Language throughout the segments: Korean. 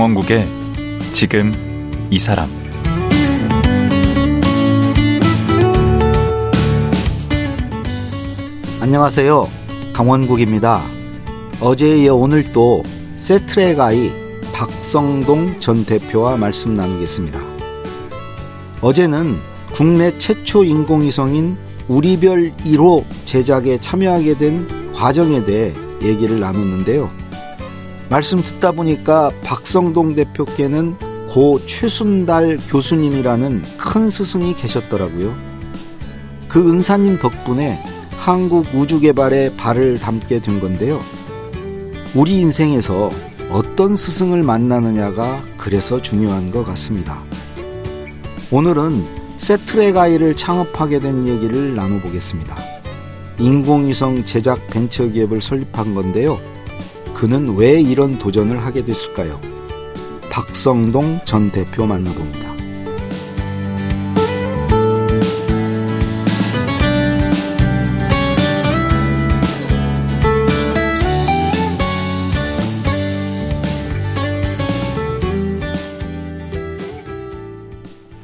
강원국의 지금 이 사람 안녕하세요. 강원국입니다. 어제에 이어 오늘 또 세트랙 아이 박성동 전 대표와 말씀 나누겠습니다. 어제는 국내 최초 인공위성인 우리별 1호 제작에 참여하게 된 과정에 대해 얘기를 나눴는데요. 말씀 듣다 보니까 박성동 대표께는 고 최순달 교수님이라는 큰 스승이 계셨더라고요. 그 은사님 덕분에 한국 우주 개발에 발을 담게 된 건데요. 우리 인생에서 어떤 스승을 만나느냐가 그래서 중요한 것 같습니다. 오늘은 세트랙 아이를 창업하게 된 얘기를 나눠보겠습니다. 인공위성 제작 벤처기업을 설립한 건데요. 그는 왜 이런 도전을 하게 됐을까요? 박성동 전 대표 만나봅니다.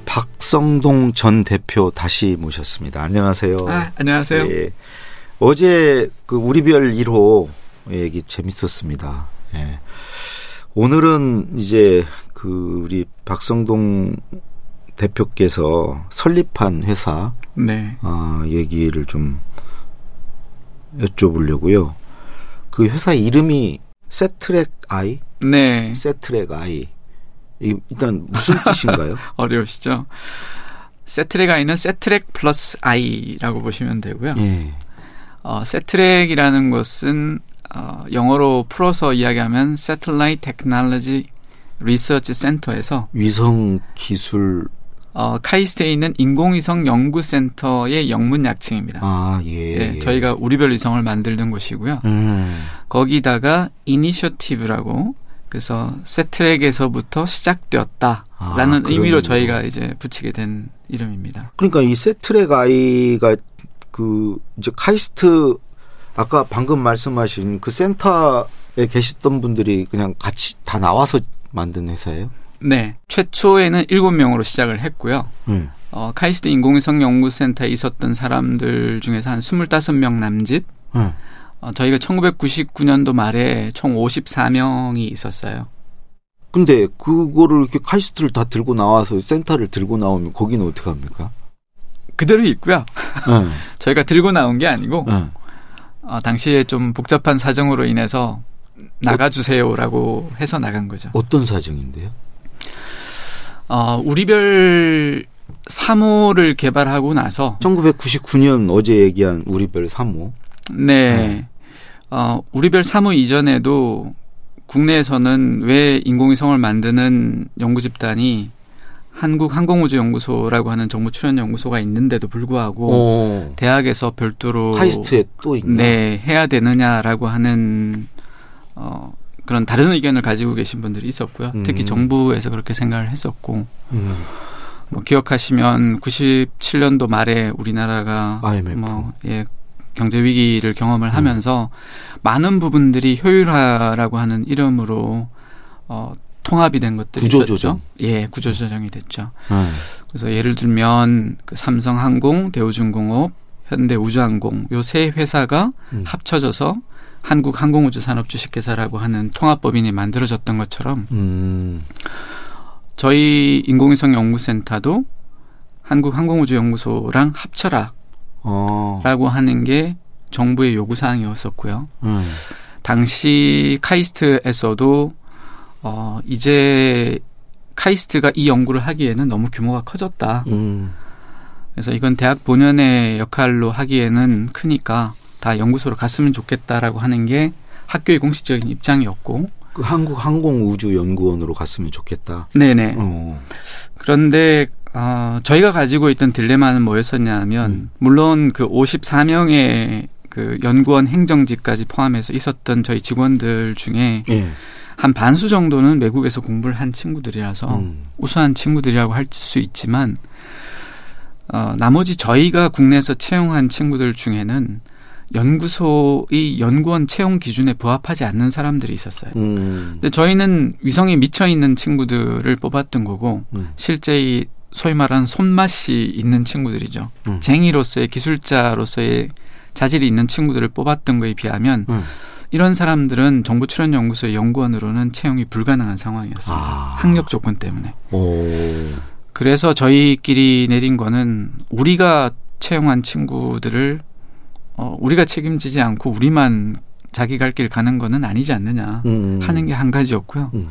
박성동 전 대표 다시 모셨습니다. 안녕하세요. 아, 안녕하세요. 예. 어제 그 우리별 1호 얘기 재밌었습니다. 예. 오늘은 이제 그 우리 박성동 대표께서 설립한 회사 네. 어, 얘기를 좀 여쭤보려고요. 그 회사 이름이 세트랙 아이? 네. 세트랙 아이. 일단 무슨 뜻인가요? 어려우시죠? 쎄트렉아이는 쎄트렉 플러스 I라고 보시면 되고요. 예. 어, 쎄트렉이라는 것은 어, 영어로 풀어서 이야기하면 Satellite Technology Research Center에서 위성 기술 어, 카이스트에 있는 인공위성 연구센터의 영문 약칭입니다. 아, 예, 예. 저희가 우리별 위성을 만들던 곳이고요. 음. 거기다가 이니셔티브라고 그래서 쎄트렉에서부터 시작되었다라는 아, 의미로 저희가 이제 붙이게 된 이름입니다. 그러니까 이 쎄트렉아이가 그 이제 카이스트 아까 방금 말씀하신 그 센터에 계셨던 분들이 그냥 같이 다 나와서 만든 회사예요? 네. 최초에는 7명으로 시작을 했고요. 음. 어, 카이스트 인공위성 연구센터에 있었던 사람들 중에서 한 25명 남짓. 음. 어, 저희가 1999년도 말에 총 54명이 있었어요. 근데 그거를 이렇게 카이스트를 다 들고 나와서 센터를 들고 나오면 거기는 어떻게 합니까? 그대로 있고요. 네. 저희가 들고 나온 게 아니고 네. 어, 당시에 좀 복잡한 사정으로 인해서 나가주세요라고 해서 나간 거죠. 어떤 사정인데요? 어, 우리별 3호를 개발하고 나서 1999년 어제 얘기한 우리별 3호. 네. 네. 어, 우리별 3호 이전에도 국내에서는 왜 인공위성을 만드는 연구 집단이 한국항공우주연구소라고 하는 정부 출연 연구소가 있는데도 불구하고 오. 대학에서 별도로 카이스트에 또 있나? 네 해야 되느냐라고 하는 어 그런 다른 의견을 가지고 계신 분들이 있었고요. 음. 특히 정부에서 그렇게 생각을 했었고 음. 뭐 기억하시면 97년도 말에 우리나라가 IMF. 뭐 예, 경제 위기를 경험을 음. 하면서 많은 부분들이 효율화라고 하는 이름으로 어 통합이 된 것들이 구조조정. 있었죠. 예, 구조조정이 됐죠. 음. 그래서 예를 들면 그 삼성항공, 대우중공업, 현대우주항공 요 세 회사가 음. 합쳐져서 한국항공우주산업주식회사라고 하는 통합법인이 만들어졌던 것처럼 음. 저희 인공위성 연구센터도 한국항공우주연구소랑 합쳐라 어. 라고 하는 게 정부의 요구사항이었었고요. 음. 당시 카이스트에서도 어, 이제 카이스트가 이 연구를 하기에는 너무 규모가 커졌다. 음. 그래서 이건 대학 본연의 역할로 하기에는 크니까 다 연구소로 갔으면 좋겠다라고 하는 게 학교의 공식적인 입장이었고. 그 한국 항공우주연구원으로 갔으면 좋겠다. 네네. 어. 그런데 어, 저희가 가지고 있던 딜레마는 뭐였었냐면 음. 물론 그 54명의 그 연구원 행정직까지 포함해서 있었던 저희 직원들 중에 예. 한 반수 정도는 외국에서 공부를 한 친구들이라서 음. 우수한 친구들이라고 할 수 있지만 어, 나머지 저희가 국내에서 채용한 친구들 중에는 연구소의 연구원 채용 기준에 부합하지 않는 사람들이 있었어요. 음. 근데 저희는 위성에 미쳐 있는 친구들을 뽑았던 거고 음. 실제 이 소위 말하는 손맛이 있는 친구들이죠. 음. 쟁이로서의 기술자로서의 자질이 있는 친구들을 뽑았던 거에 비하면 음. 이런 사람들은 정부 출연 연구소의 연구원으로는 채용이 불가능한 상황이었습니다. 아. 학력 조건 때문에. 오. 그래서 저희끼리 내린 거는 우리가 채용한 친구들을 어, 우리가 책임지지 않고 우리만 자기 갈 길 가는 거는 아니지 않느냐 음. 하는 게 한 가지였고요. 음.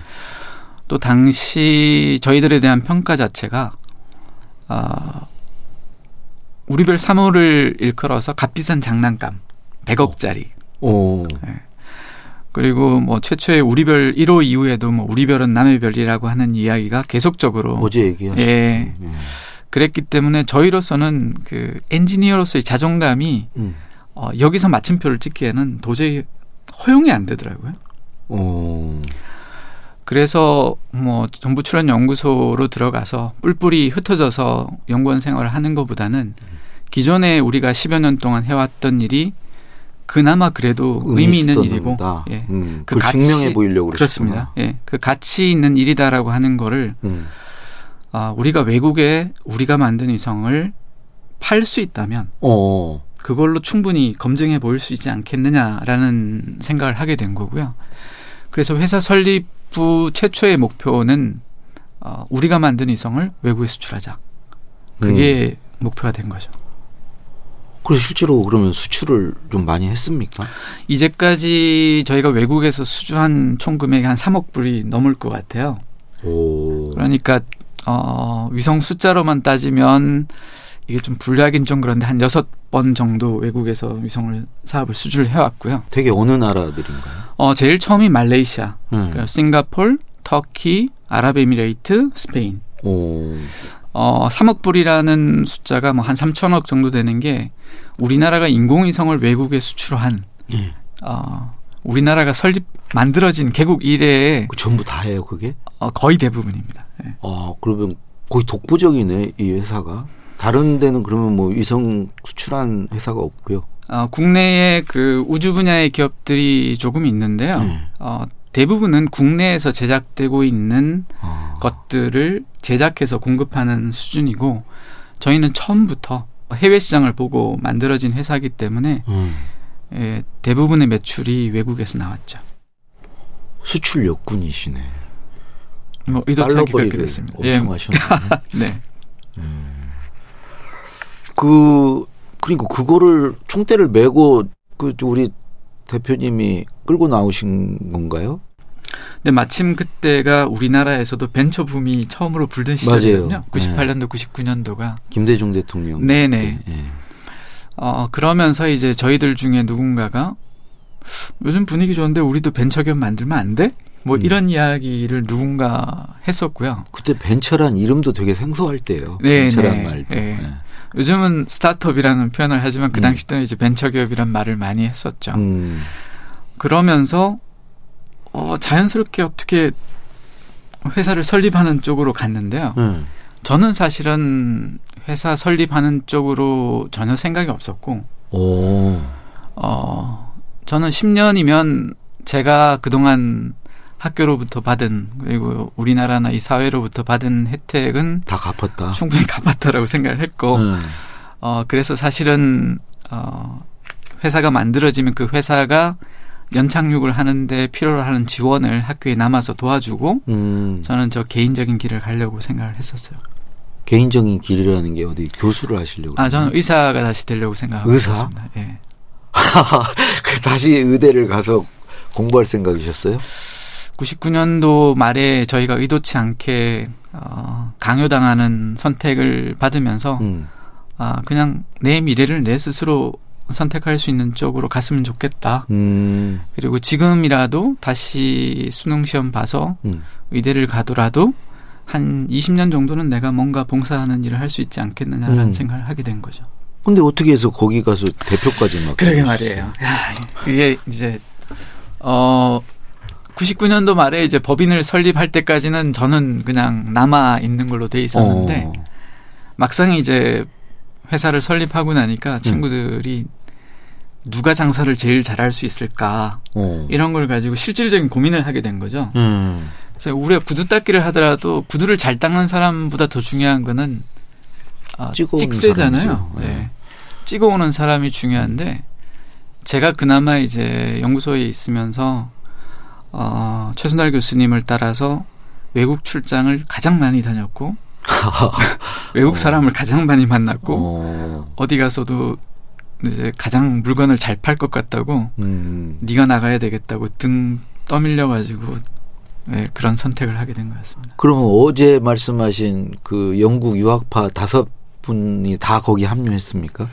또 당시 저희들에 대한 평가 자체가 아 우리별 사물을 일컬어서 값비싼 장난감 100억짜리. 오. 네. 그리고 뭐 최초의 우리별 1호 이후에도 뭐 우리별은 남의 별이라고 하는 이야기가 계속적으로 어제 얘기하셨 예. 예. 그랬기 때문에 저희로서는 그 엔지니어로서의 자존감이 음. 어, 여기서 마침표를 찍기에는 도저히 허용이 안 되더라고요. 오. 그래서 뭐 정부 출연 연구소로 들어가서 뿔뿔이 흩어져서 연구원 생활을 하는 것보다는 기존에 우리가 10여 년 동안 해왔던 일이 그나마 그래도 의미 있는 일이고 예. 음, 그 가치, 증명해 보이려고 그렇습니다. 예. 그 가치 있는 일이다라고 하는 거를 음. 아, 우리가 외국에 우리가 만든 위성을 팔 수 있다면 어. 그걸로 충분히 검증해 보일 수 있지 않겠느냐라는 생각을 하게 된 거고요. 그래서 회사 설립 후 최초의 목표는 어, 우리가 만든 위성을 외국에 수출하자. 그게 음. 목표가 된 거죠. 그래서 실제로 그러면 수출을 좀 많이 했습니까? 이제까지 저희가 외국에서 수주한 총 금액이 한 3억 불이 넘을 것 같아요. 오. 그러니까 어, 위성 숫자로만 따지면 이게 좀 불리하긴 좀 그런데 한 여섯 번 정도 외국에서 위성을 사업을 수주를 해왔고요. 되게 어느 나라들인가요? 어 제일 처음이 말레이시아, 음. 싱가폴, 터키, 아랍에미레이트, 스페인. 오. 어 3억 불이라는 숫자가 뭐 한 3천억 정도 되는 게 우리나라가 인공위성을 외국에 수출한 예. 어, 우리나라가 설립 만들어진 개국 이래에 그 전부 다예요 그게? 어, 거의 대부분입니다. 예. 어 그러면 거의 독보적이네 이 회사가. 다른 데는 그러면 뭐 위성 수출한 회사가 없고요. 어, 국내에 그 우주 분야의 기업들이 조금 있는데요. 네. 어, 대부분은 국내에서 제작되고 있는 아. 것들을 제작해서 공급하는 수준이고 저희는 처음부터 해외 시장을 보고 만들어진 회사이기 때문에 음. 예, 대부분의 매출이 외국에서 나왔죠. 수출 역군이시네. 뭐 됐습니다. 엄청 예. 하셨네. 네. 음. 그 그러니까 그거를 총대를 메고 그 우리 대표님이 끌고 나오신 건가요? 네, 마침 그때가 우리나라에서도 벤처 붐이 처음으로 불던 시절이거든요. 98년도, 네. 99년도가 김대중 대통령. 네네. 네. 어 그러면서 이제 저희들 중에 누군가가 요즘 분위기 좋은데 우리도 벤처 기업 만들면 안 돼? 뭐 음. 이런 이야기를 누군가 했었고요. 그때 벤처란 이름도 되게 생소할 때예요. 네, 벤처란 네, 말도. 네. 네. 요즘은 스타트업이라는 표현을 하지만 그 음. 당시 때는 이제 벤처 기업이란 말을 많이 했었죠. 음. 그러면서 어, 자연스럽게 어떻게 회사를 설립하는 쪽으로 갔는데요. 음. 저는 사실은 회사 설립하는 쪽으로 전혀 생각이 없었고, 오. 어, 저는 10년이면 제가 그동안 학교로부터 받은 그리고 우리나라나 이 사회로부터 받은 혜택은 다 갚았다. 충분히 갚았다라고 생각을 했고 음. 어 그래서 사실은 어 회사가 만들어지면 그 회사가 연착륙을 하는데 필요로 하는 지원을 학교에 남아서 도와주고 음. 저는 저 개인적인 길을 가려고 생각을 했었어요. 개인적인 길이라는 게 어디 교수를 하시려고? 아 저는 의사가 다시 되려고 생각하고 의사? 있습니다. 예. 그 다시 의대를 가서 공부할 생각이셨어요? 99년도 말에 저희가 의도치 않게 어, 강요당하는 선택을 받으면서 음. 아 그냥 내 미래를 내 스스로 선택할 수 있는 쪽으로 갔으면 좋겠다. 음. 그리고 지금이라도 다시 수능 시험 봐서 음. 의대를 가더라도 한 20년 정도는 내가 뭔가 봉사하는 일을 할 수 있지 않겠느냐라는 음. 생각을 하게 된 거죠. 근데 어떻게 해서 거기 가서 대표까지 막 그러게 말이에요. 야, 이게 이제 어 99년도 말에 이제 법인을 설립할 때까지는 저는 그냥 남아 있는 걸로 돼 있었는데 어. 막상 이제 회사를 설립하고 나니까 친구들이 음. 누가 장사를 제일 잘할 수 있을까 어. 이런 걸 가지고 실질적인 고민을 하게 된 거죠. 음. 그래서 우리가 구두 닦기를 하더라도 구두를 잘 닦는 사람보다 더 중요한 거는 어, 찍새잖아요. 네. 네. 찍어오는 사람이 중요한데 제가 그나마 이제 연구소에 있으면서 어, 최순달 교수님을 따라서 외국 출장을 가장 많이 다녔고 외국 사람을 가장 많이 만났고 어. 어디 가서도 이제 가장 물건을 잘 팔 것 같다고 음. 네가 나가야 되겠다고 등 떠밀려 가지고 네, 그런 선택을 하게 된 것 같습니다. 그러면 어제 말씀하신 그 영국 유학파 다섯 분이 다 거기 합류했습니까?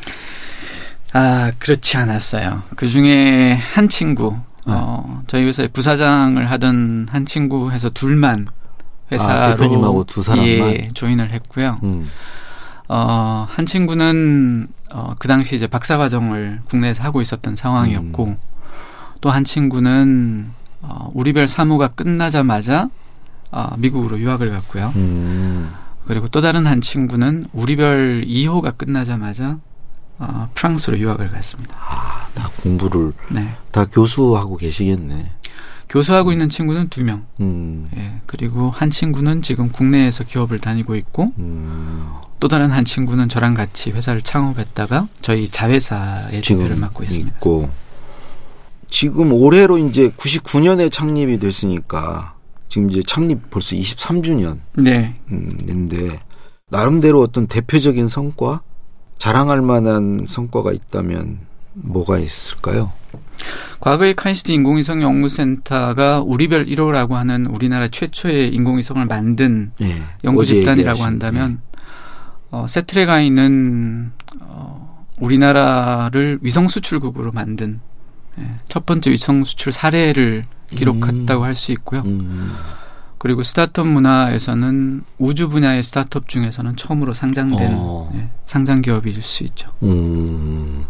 아 그렇지 않았어요. 그 중에 한 친구 네. 어, 저희 회사에 부사장을 하던 한 친구 해서 둘만 회사로 아, 대표님하고 두 사람만 예, 조인을 했고요. 음. 어, 한 친구는 어, 그 당시 이제 박사 과정을 국내에서 하고 있었던 상황이었고 음. 또한 친구는 어, 우리별 사무가 끝나자마자 어, 미국으로 유학을 갔고요. 음. 그리고 또 다른 한 친구는 우리별 2호가 끝나자마자 어, 프랑스로 유학을 갔습니다. 아, 다 공부를 네. 다 교수하고 계시겠네. 교수하고 있는 친구는 두 명. 음. 예, 그리고 한 친구는 지금 국내에서 기업을 다니고 있고 음. 또 다른 한 친구는 저랑 같이 회사를 창업했다가 저희 자회사의 대표를 맡고 있습니다. 있고. 지금 올해로 이제 99년에 창립이 됐으니까 지금 이제 창립 벌써 23주년. 네. 음, 인데 나름대로 어떤 대표적인 성과, 자랑할 만한 성과가 있다면 뭐가 있을까요? 과거의 카인스트 인공위성 연구센터가 우리별 1호라고 하는 우리나라 최초의 인공위성을 만든 네, 연구 집단이라고 한다면 네. 어, 세트레가 있는 어, 우리나라를 위성 수출국으로 만든 예, 첫 번째 위성 수출 사례를 기록했다고 음. 할수 있고요. 음. 그리고 스타트업 문화에서는 우주 분야의 스타트업 중에서는 처음으로 상장된 어. 예, 상장 기업일 수 있죠. 음.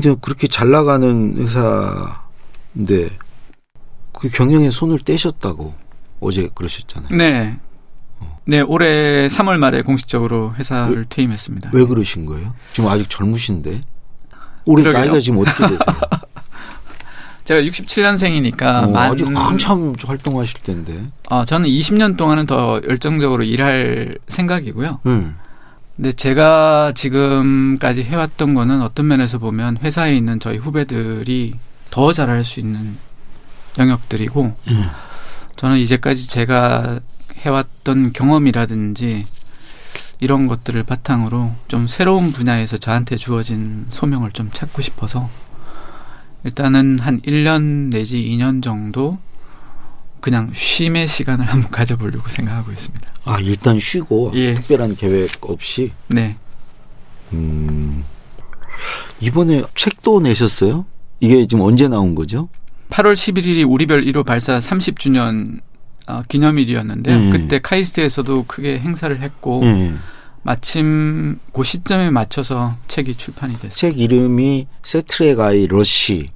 근데 그렇게 잘 나가는 회사인데 그 경영에 손을 떼셨다고 어제 그러셨잖아요. 네. 어. 네, 올해 3월 말에 공식적으로 회사를 왜, 퇴임했습니다. 왜 그러신 거예요? 지금 아직 젊으신데. 올해 그러게요. 나이가 지금 어떻게 되세요? 제가 67년생이니까 어, 아직 한참 활동하실 텐데. 어, 저는 20년 동안은 더 열정적으로 일할 생각이고요. 음. 근데 제가 지금까지 해왔던 거는 어떤 면에서 보면 회사에 있는 저희 후배들이 더 잘할 수 있는 영역들이고 음. 저는 이제까지 제가 해왔던 경험이라든지 이런 것들을 바탕으로 좀 새로운 분야에서 저한테 주어진 소명을 좀 찾고 싶어서 일단은 한 1년 내지 2년 정도 그냥 쉼의 시간을 한번 가져보려고 생각하고 있습니다. 아 일단 쉬고 예. 특별한 계획 없이. 네. 음 이번에 책도 내셨어요? 이게 지금 언제 나온 거죠? 8월 11일이 우리별 1호 발사 30주년 어, 기념일이었는데요. 음. 그때 카이스트에서도 크게 행사를 했고 음. 마침 그 시점에 맞춰서 책이 출판이 됐어요. 책 이름이 세트레가이 러시.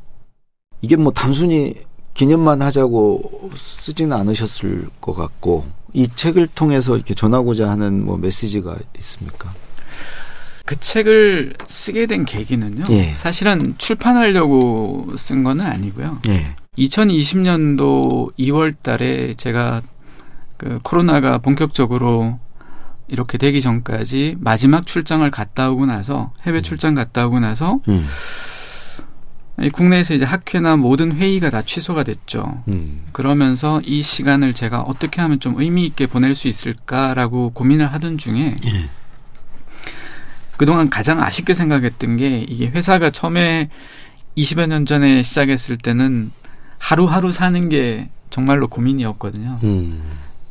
이게 뭐 단순히 기념만 하자고 쓰지는 않으셨을 것 같고 이 책을 통해서 이렇게 전하고자 하는 뭐 메시지가 있습니까? 그 책을 쓰게 된 계기는요. 예. 사실은 출판하려고 쓴 거는 아니고요. 예. 2020년도 2월 달에 제가 그 코로나가 본격적으로 이렇게 되기 전까지 마지막 출장을 갔다 오고 나서 해외 음. 출장 갔다 오고 나서 음. 국내에서 이제 학회나 모든 회의가 다 취소가 됐죠. 음. 그러면서 이 시간을 제가 어떻게 하면 좀 의미 있게 보낼 수 있을까라고 고민을 하던 중에 예. 그동안 가장 아쉽게 생각했던 게 이게 회사가 처음에 20여 년 전에 시작했을 때는 하루하루 사는 게 정말로 고민이었거든요. 음.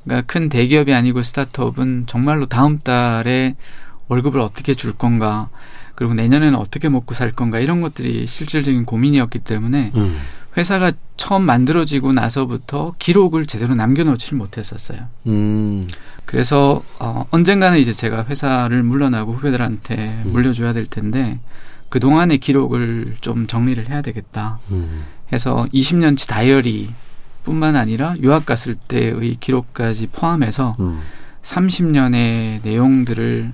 그러니까 큰 대기업이 아니고 스타트업은 정말로 다음 달에 월급을 어떻게 줄 건가 그리고 내년에는 어떻게 먹고 살 건가 이런 것들이 실질적인 고민이었기 때문에 음. 회사가 처음 만들어지고 나서부터 기록을 제대로 남겨놓지를 못했었어요. 음. 그래서 어, 언젠가는 이제 제가 회사를 물러나고 후배들한테 음. 물려줘야 될 텐데 그 동안의 기록을 좀 정리를 해야 되겠다. 음. 해서 20년치 다이어리 뿐만 아니라 유학 갔을 때의 기록까지 포함해서 음. 30년의 내용들을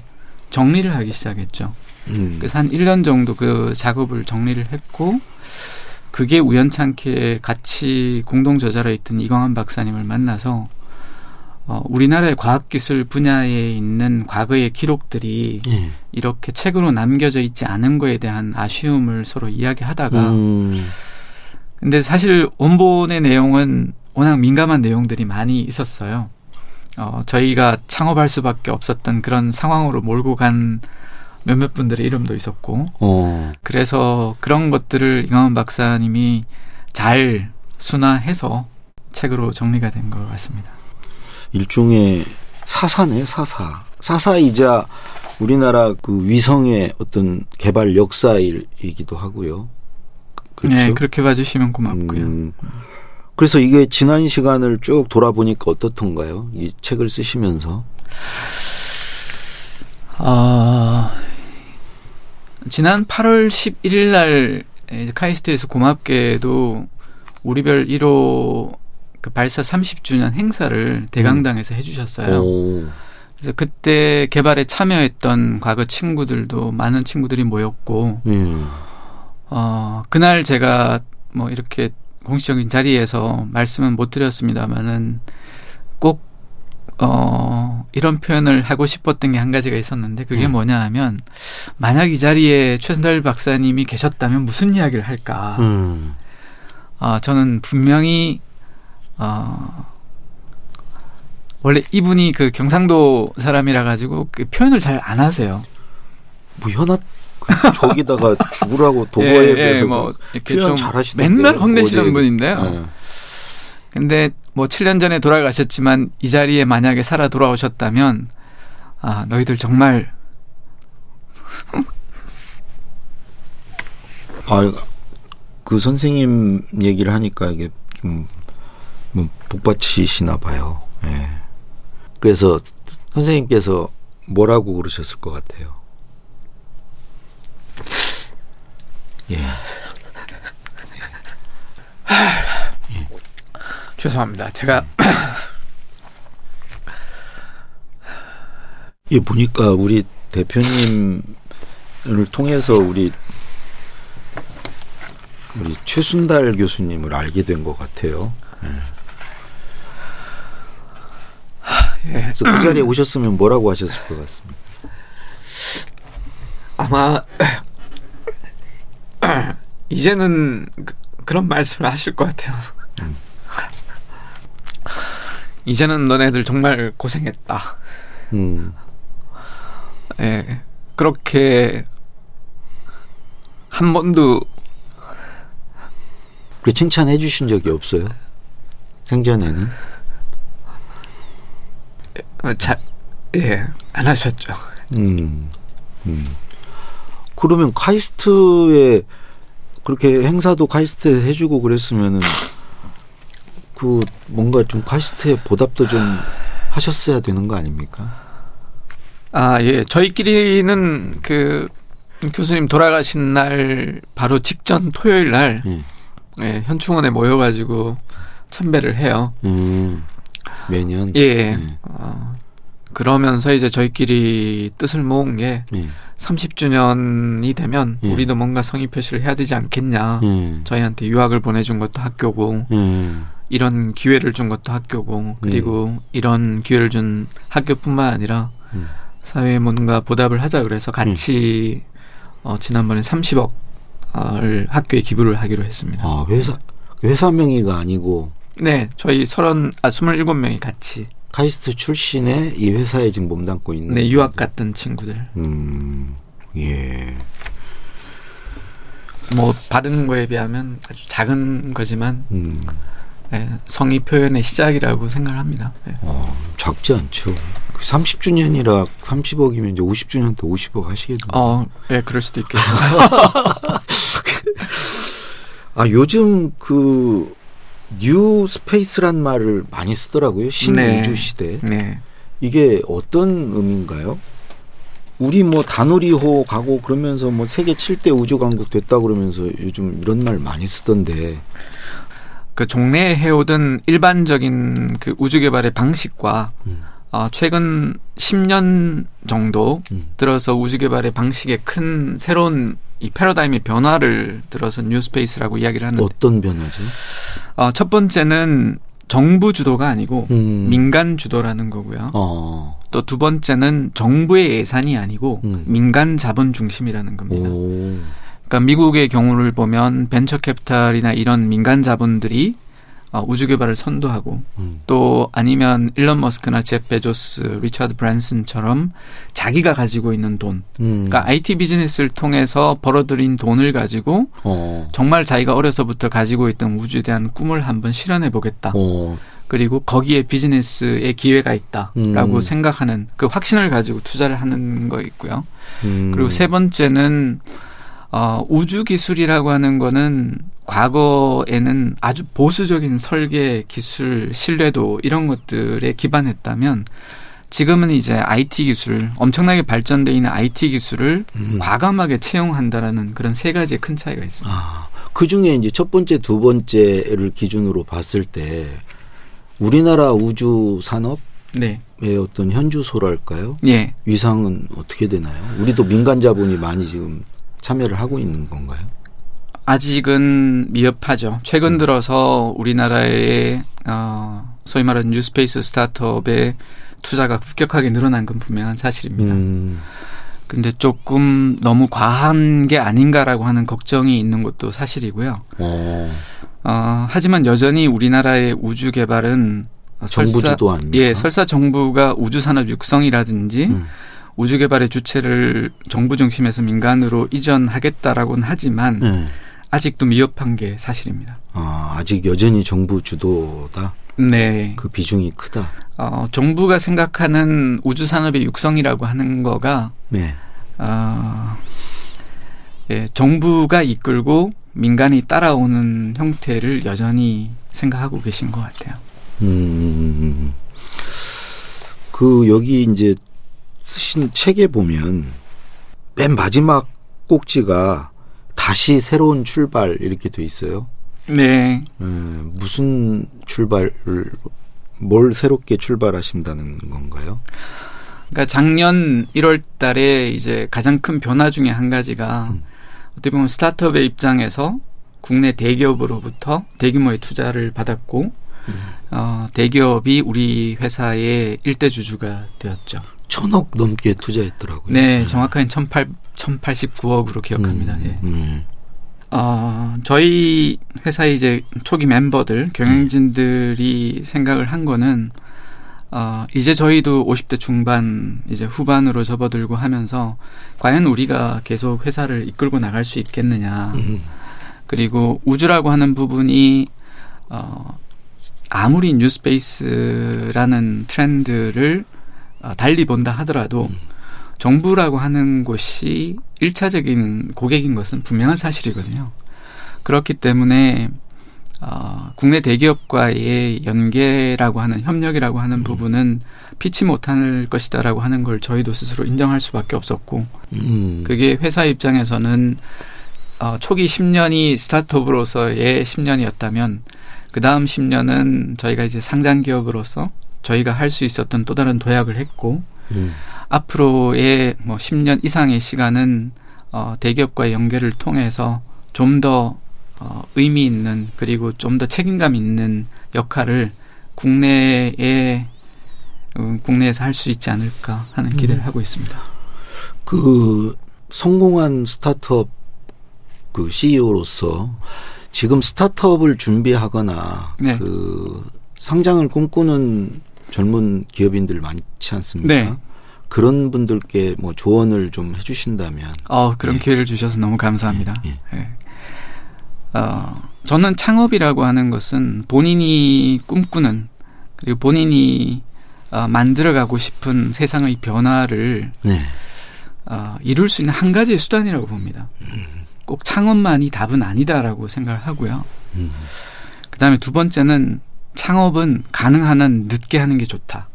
정리를 하기 시작했죠. 음. 그래서 한 1년 정도 그 작업을 정리를 했고 그게 우연찮게 같이 공동 저자로 있던 이광환 박사님을 만나서 어, 우리나라의 과학기술 분야에 있는 과거의 기록들이 예. 이렇게 책으로 남겨져 있지 않은 거에 대한 아쉬움을 서로 이야기하다가 음. 근데 사실 원본의 내용은 워낙 민감한 내용들이 많이 있었어요. 어, 저희가 창업할 수밖에 없었던 그런 상황으로 몰고 간 몇몇 분들의 이름도 있었고, 어. 그래서 그런 것들을 이강원 박사님이 잘 순화해서 책으로 정리가 된 것 같습니다. 일종의 사사네, 사사. 사사이자 우리나라 그 위성의 어떤 개발 역사이기도 하고요. 그렇죠? 네, 그렇게 봐주시면 고맙고요. 음, 그래서 이게 지난 시간을 쭉 돌아보니까 어떻던가요? 이 책을 쓰시면서? 아, 지난 8월 11일 날 카이스트에서 고맙게도 우리별 1호 그 발사 30주년 행사를 대강당에서 음. 해주셨어요. 오. 그래서 그때 개발에 참여했던 과거 친구들도 많은 친구들이 모였고, 음. 어, 그날 제가 뭐 이렇게 공식적인 자리에서 말씀은 못 드렸습니다만은 꼭, 어, 이런 표현을 하고 싶었던 게 한 가지가 있었는데 그게 음. 뭐냐 하면 만약 이 자리에 최선달 박사님이 계셨다면 무슨 이야기를 할까. 음. 어, 저는 분명히, 어, 원래 이분이 그 경상도 사람이라 가지고 그 표현을 잘 안 하세요. 뭐 현아 저기다가 죽으라고 도보에 예, 예, 뭐 이렇게 좀 잘하시던 맨날 혼내시는 분인데요. 예. 근데 뭐 7년 전에 돌아가셨지만 이 자리에 만약에 살아 돌아오셨다면 아 너희들 정말 아 그 선생님 얘기를 하니까 이게 좀뭐 복받치시나 봐요. 예. 그래서 선생님께서 뭐라고 그러셨을 것 같아요. 예. 죄송합니다. 제가 이 보니까 우리 대표님을 통해서 우리 우리 최순달 교수님을 알게 된 것 같아요. 그래서 그 자리에 오셨으면 뭐라고 하셨을 것 같습니다. 아마 이제는 그, 런 말씀을 하실 것 같아요. 음. 이제는 너네들 정말 고생했다. 음. 예, 그렇게 한 번도 그 칭찬해 주신 적이 없어요? 생전에는? 어, 잘, 예, 안 하셨죠. 음, 음. 그러면 카이스트에 그렇게 행사도 카이스트에 해주고 그랬으면은 그 뭔가 좀 카이스트에 보답도 좀 하셨어야 되는 거 아닙니까? 아, 예. 저희끼리는 그 교수님 돌아가신 날 바로 직전 토요일 날 예. 예, 현충원에 모여 가지고 참배를 해요. 음, 매년. 예. 예. 어, 그러면서 이제 저희끼리 뜻을 모은 게 예. 30주년이 되면 예. 우리도 뭔가 성의 표시를 해야 되지 않겠냐. 예. 저희한테 유학을 보내준 것도 학교고 예. 이런 기회를 준 것도 학교고 그리고 예. 이런 기회를 준 학교뿐만 아니라 예. 사회에 뭔가 보답을 하자 그래서 같이 어, 지난번에 30억을 학교에 기부를 하기로 했습니다. 아 회사 회사 명의가 아니고 네 저희 서른 아 스물일곱 명이 같이 카이스트 출신의 이 회사에 지금 몸담고 있는. 네, 유학 갔던 친구들. 음, 예. 뭐 받은 거에 비하면 아주 작은 거지만 음. 네, 성의 표현의 시작이라고 생각을 합니다. 네. 어, 작지 않죠. 30주년이라 30억이면 이제 50주년 때 50억 하시겠네요. 어, 예, 네, 그럴 수도 있겠죠. 아, 요즘 그 New Space란 말을 많이 쓰더라고요. 신우주 네. 시대. 네. 이게 어떤 의미인가요? 우리 뭐 다누리호 가고 그러면서 뭐 세계 7대 우주 강국 됐다 그러면서 요즘 이런 말 많이 쓰던데. 그 종래에 해오던 일반적인 그 우주 개발의 방식과 음. 어, 최근 10년 정도 음. 들어서 우주 개발의 방식에 큰 새로운 이 패러다임의 변화를 들어서 뉴스페이스라고 이야기를 하는 어떤 변화죠? 어, 첫 번째는 정부 주도가 아니고 음. 민간 주도라는 거고요. 어. 또두 번째는 정부의 예산이 아니고 음. 민간 자본 중심이라는 겁니다. 오. 그러니까 미국의 경우를 보면 벤처 캐피탈이나 이런 민간 자본들이 어, 우주 개발을 선도하고 음. 또 아니면 일론 머스크나 제프 베조스, 리처드 브랜슨처럼 자기가 가지고 있는 돈, 음. 그러니까 IT 비즈니스를 통해서 벌어들인 돈을 가지고 어. 정말 자기가 어려서부터 가지고 있던 우주에 대한 꿈을 한번 실현해 보겠다. 어. 그리고 거기에 비즈니스의 기회가 있다라고 음. 생각하는 그 확신을 가지고 투자를 하는 거 있고요. 음. 그리고 세 번째는 어, 우주 기술이라고 하는 거는 과거에는 아주 보수적인 설계 기술 신뢰도 이런 것들에 기반했다면 지금은 이제 IT 기술 엄청나게 발전돼 있는 IT 기술을 음. 과감하게 채용한다라는 그런 세 가지의 큰 차이가 있습니다. 아, 그 중에 이제 첫 번째, 두 번째를 기준으로 봤을 때 우리나라 우주 산업 네. 의 어떤 현주소랄까요? 예. 위상은 어떻게 되나요? 우리도 민간 자본이 많이 지금 참여를 하고 있는 건가요? 아직은 미흡하죠. 최근 음. 들어서 우리나라의 어, 소위 말하는 뉴스페이스 스타트업의 투자가 급격하게 늘어난 건 분명한 사실입니다. 음. 근데 조금 너무 과한 게 아닌가라고 하는 걱정이 있는 것도 사실이고요. 어. 어, 하지만 여전히 우리나라의 우주 개발은 정부 아닙니까? 예, 설사 정부가 우주 산업 육성이라든지 음. 우주 개발의 주체를 정부 중심에서 민간으로 이전하겠다라고는 하지만 네. 아직도 미흡한 게 사실입니다. 아, 아직 여전히 정부 주도다. 네. 그 비중이 크다. 어, 정부가 생각하는 우주 산업의 육성이라고 하는 거가 네. 어, 예, 정부가 이끌고 민간이 따라오는 형태를 여전히 생각하고 계신 것 같아요. 음, 그 여기 이제 쓰신 책에 보면 맨 마지막 꼭지가 다시 새로운 출발 이렇게 돼 있어요. 네. 네 무슨 출발을 뭘 새롭게 출발하신다는 건가요? 그러니까 작년 1월 달에 이제 가장 큰 변화 중에 한 가지가 음. 어떻게 보면 스타트업의 입장에서 국내 대기업으로부터 대규모의 투자를 받았고 음. 어, 대기업이 우리 회사의 일대 주주가 되었죠. 천억 넘게 투자했더라고요. 네, 1 1089억으로 기억합니다. 음, 예. 음. 어, 저희 회사의 이제 초기 멤버들, 경영진들이 생각을 한 거는 어, 이제 저희도 50대 중반, 이제 후반으로 접어들고 하면서 과연 우리가 계속 회사를 이끌고 나갈 수 있겠느냐. 음. 그리고 우주라고 하는 부분이 어, 아무리 뉴스페이스라는 트렌드를 어, 달리 본다 하더라도 음. 정부라고 하는 곳이 일차적인 고객인 것은 분명한 사실이거든요. 그렇기 때문에 어, 국내 대기업과의 연계라고 하는 협력이라고 하는 음. 부분은 피치 못할 것이다라고 하는 걸 저희도 스스로 인정할 수밖에 없었고 음. 그게 회사 입장에서는 어, 초기 10년이 스타트업으로서의 10년이었다면 그 다음 10년은 저희가 이제 상장 기업으로서 저희가 할 수 있었던 또 다른 도약을 했고 음. 앞으로의 뭐 10년 이상의 시간은 어, 대기업과의 연계를 통해서 좀더 어, 의미 있는 그리고 좀 더 책임감 있는 역할을 국내에 음, 국내에서 할 수 있지 않을까 하는 기대를 음. 하고 있습니다. 그 성공한 스타트업 그 CEO로서 지금 스타트업을 준비하거나 네. 그 상장을 꿈꾸는 젊은 기업인들 많지 않습니까? 네. 그런 분들께 뭐 조언을 좀 해주신다면. 어, 그런 예. 기회를 주셔서 너무 감사합니다. 예. 예. 예. 어, 저는 창업이라고 하는 것은 본인이 꿈꾸는 그리고 본인이 어, 만들어가고 싶은 세상의 변화를 네. 어, 이룰 수 있는 한 가지의 수단이라고 봅니다. 음. 꼭 창업만이 답은 아니다라고 생각을 하고요. 음. 그 다음에 두 번째는 창업은 가능한 한 늦게 하는 게 좋다.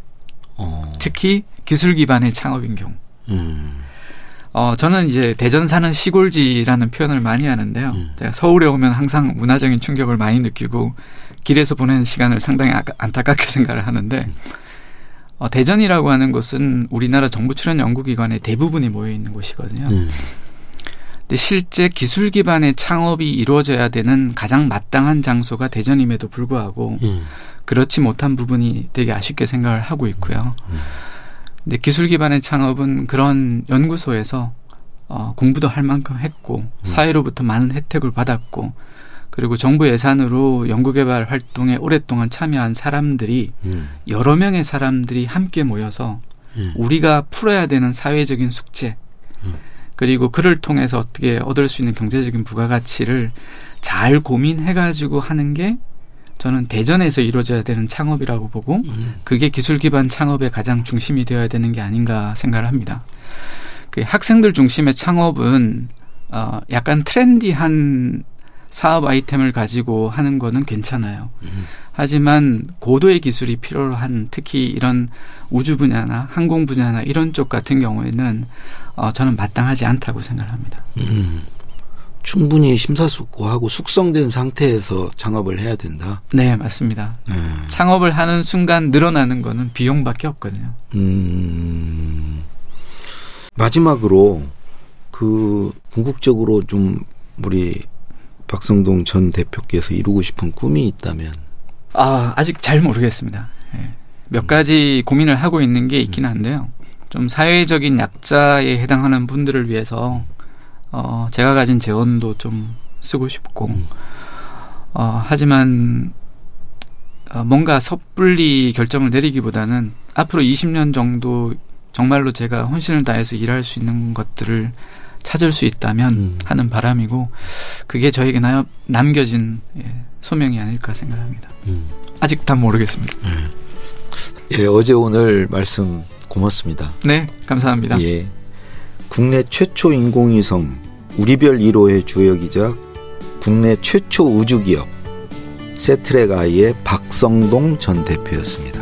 어. 특히 기술 기반의 창업인 경우. 음. 어, 저는 이제 대전 사는 시골지라는 표현을 많이 하는데요. 음. 제가 서울에 오면 항상 문화적인 충격을 많이 느끼고 길에서 보내는 시간을 상당히 아, 안타깝게 생각을 하는데, 어, 대전이라고 하는 곳은 우리나라 정부 출연 연구기관의 대부분이 모여 있는 곳이거든요. 음. 근데 실제 기술 기반의 창업이 이루어져야 되는 가장 마땅한 장소가 대전임에도 불구하고 음. 그렇지 못한 부분이 되게 아쉽게 생각을 하고 있고요. 음. 근데 기술 기반의 창업은 그런 연구소에서 어, 공부도 할 만큼 했고 음. 사회로부터 많은 혜택을 받았고 그리고 정부 예산으로 연구개발 활동에 오랫동안 참여한 사람들이 음. 여러 명의 사람들이 함께 모여서 음. 우리가 풀어야 되는 사회적인 숙제 음. 그리고 그를 통해서 어떻게 얻을 수 있는 경제적인 부가가치를 잘 고민해가지고 하는 게 저는 대전에서 이루어져야 되는 창업이라고 보고 음. 그게 기술 기반 창업의 가장 중심이 되어야 되는 게 아닌가 생각을 합니다. 그 학생들 중심의 창업은 어 약간 트렌디한 사업 아이템을 가지고 하는 거는 괜찮아요. 음. 하지만 고도의 기술이 필요한 특히 이런 우주 분야나 항공 분야나 이런 쪽 같은 경우에는 어 저는 마땅하지 않다고 생각합니다. 음. 충분히 심사숙고하고 숙성된 상태에서 창업을 해야 된다. 네, 맞습니다. 네. 창업을 하는 순간 늘어나는 거는 비용밖에 없거든요. 음, 마지막으로 그 궁극적으로 좀 우리 박성동 전 대표께서 이루고 싶은 꿈이 있다면 아 아직 잘 모르겠습니다. 네. 몇 가지 고민을 하고 있는 게 있긴 한데요. 좀 사회적인 약자에 해당하는 분들을 위해서 어, 제가 가진 재원도 좀 쓰고 싶고, 음. 어, 하지만, 어, 뭔가 섣불리 결정을 내리기보다는 앞으로 20년 정도 정말로 제가 혼신을 다해서 일할 수 있는 것들을 찾을 수 있다면 음. 하는 바람이고, 그게 저에게 나, 남겨진 예, 소명이 아닐까 생각합니다. 음. 아직 다 모르겠습니다. 예, 어제 오늘 말씀 고맙습니다. 네, 감사합니다. 예. 국내 최초 인공위성 우리별 1호의 주역이자 국내 최초 우주기업 세트랙 아이의 박성동 전 대표였습니다.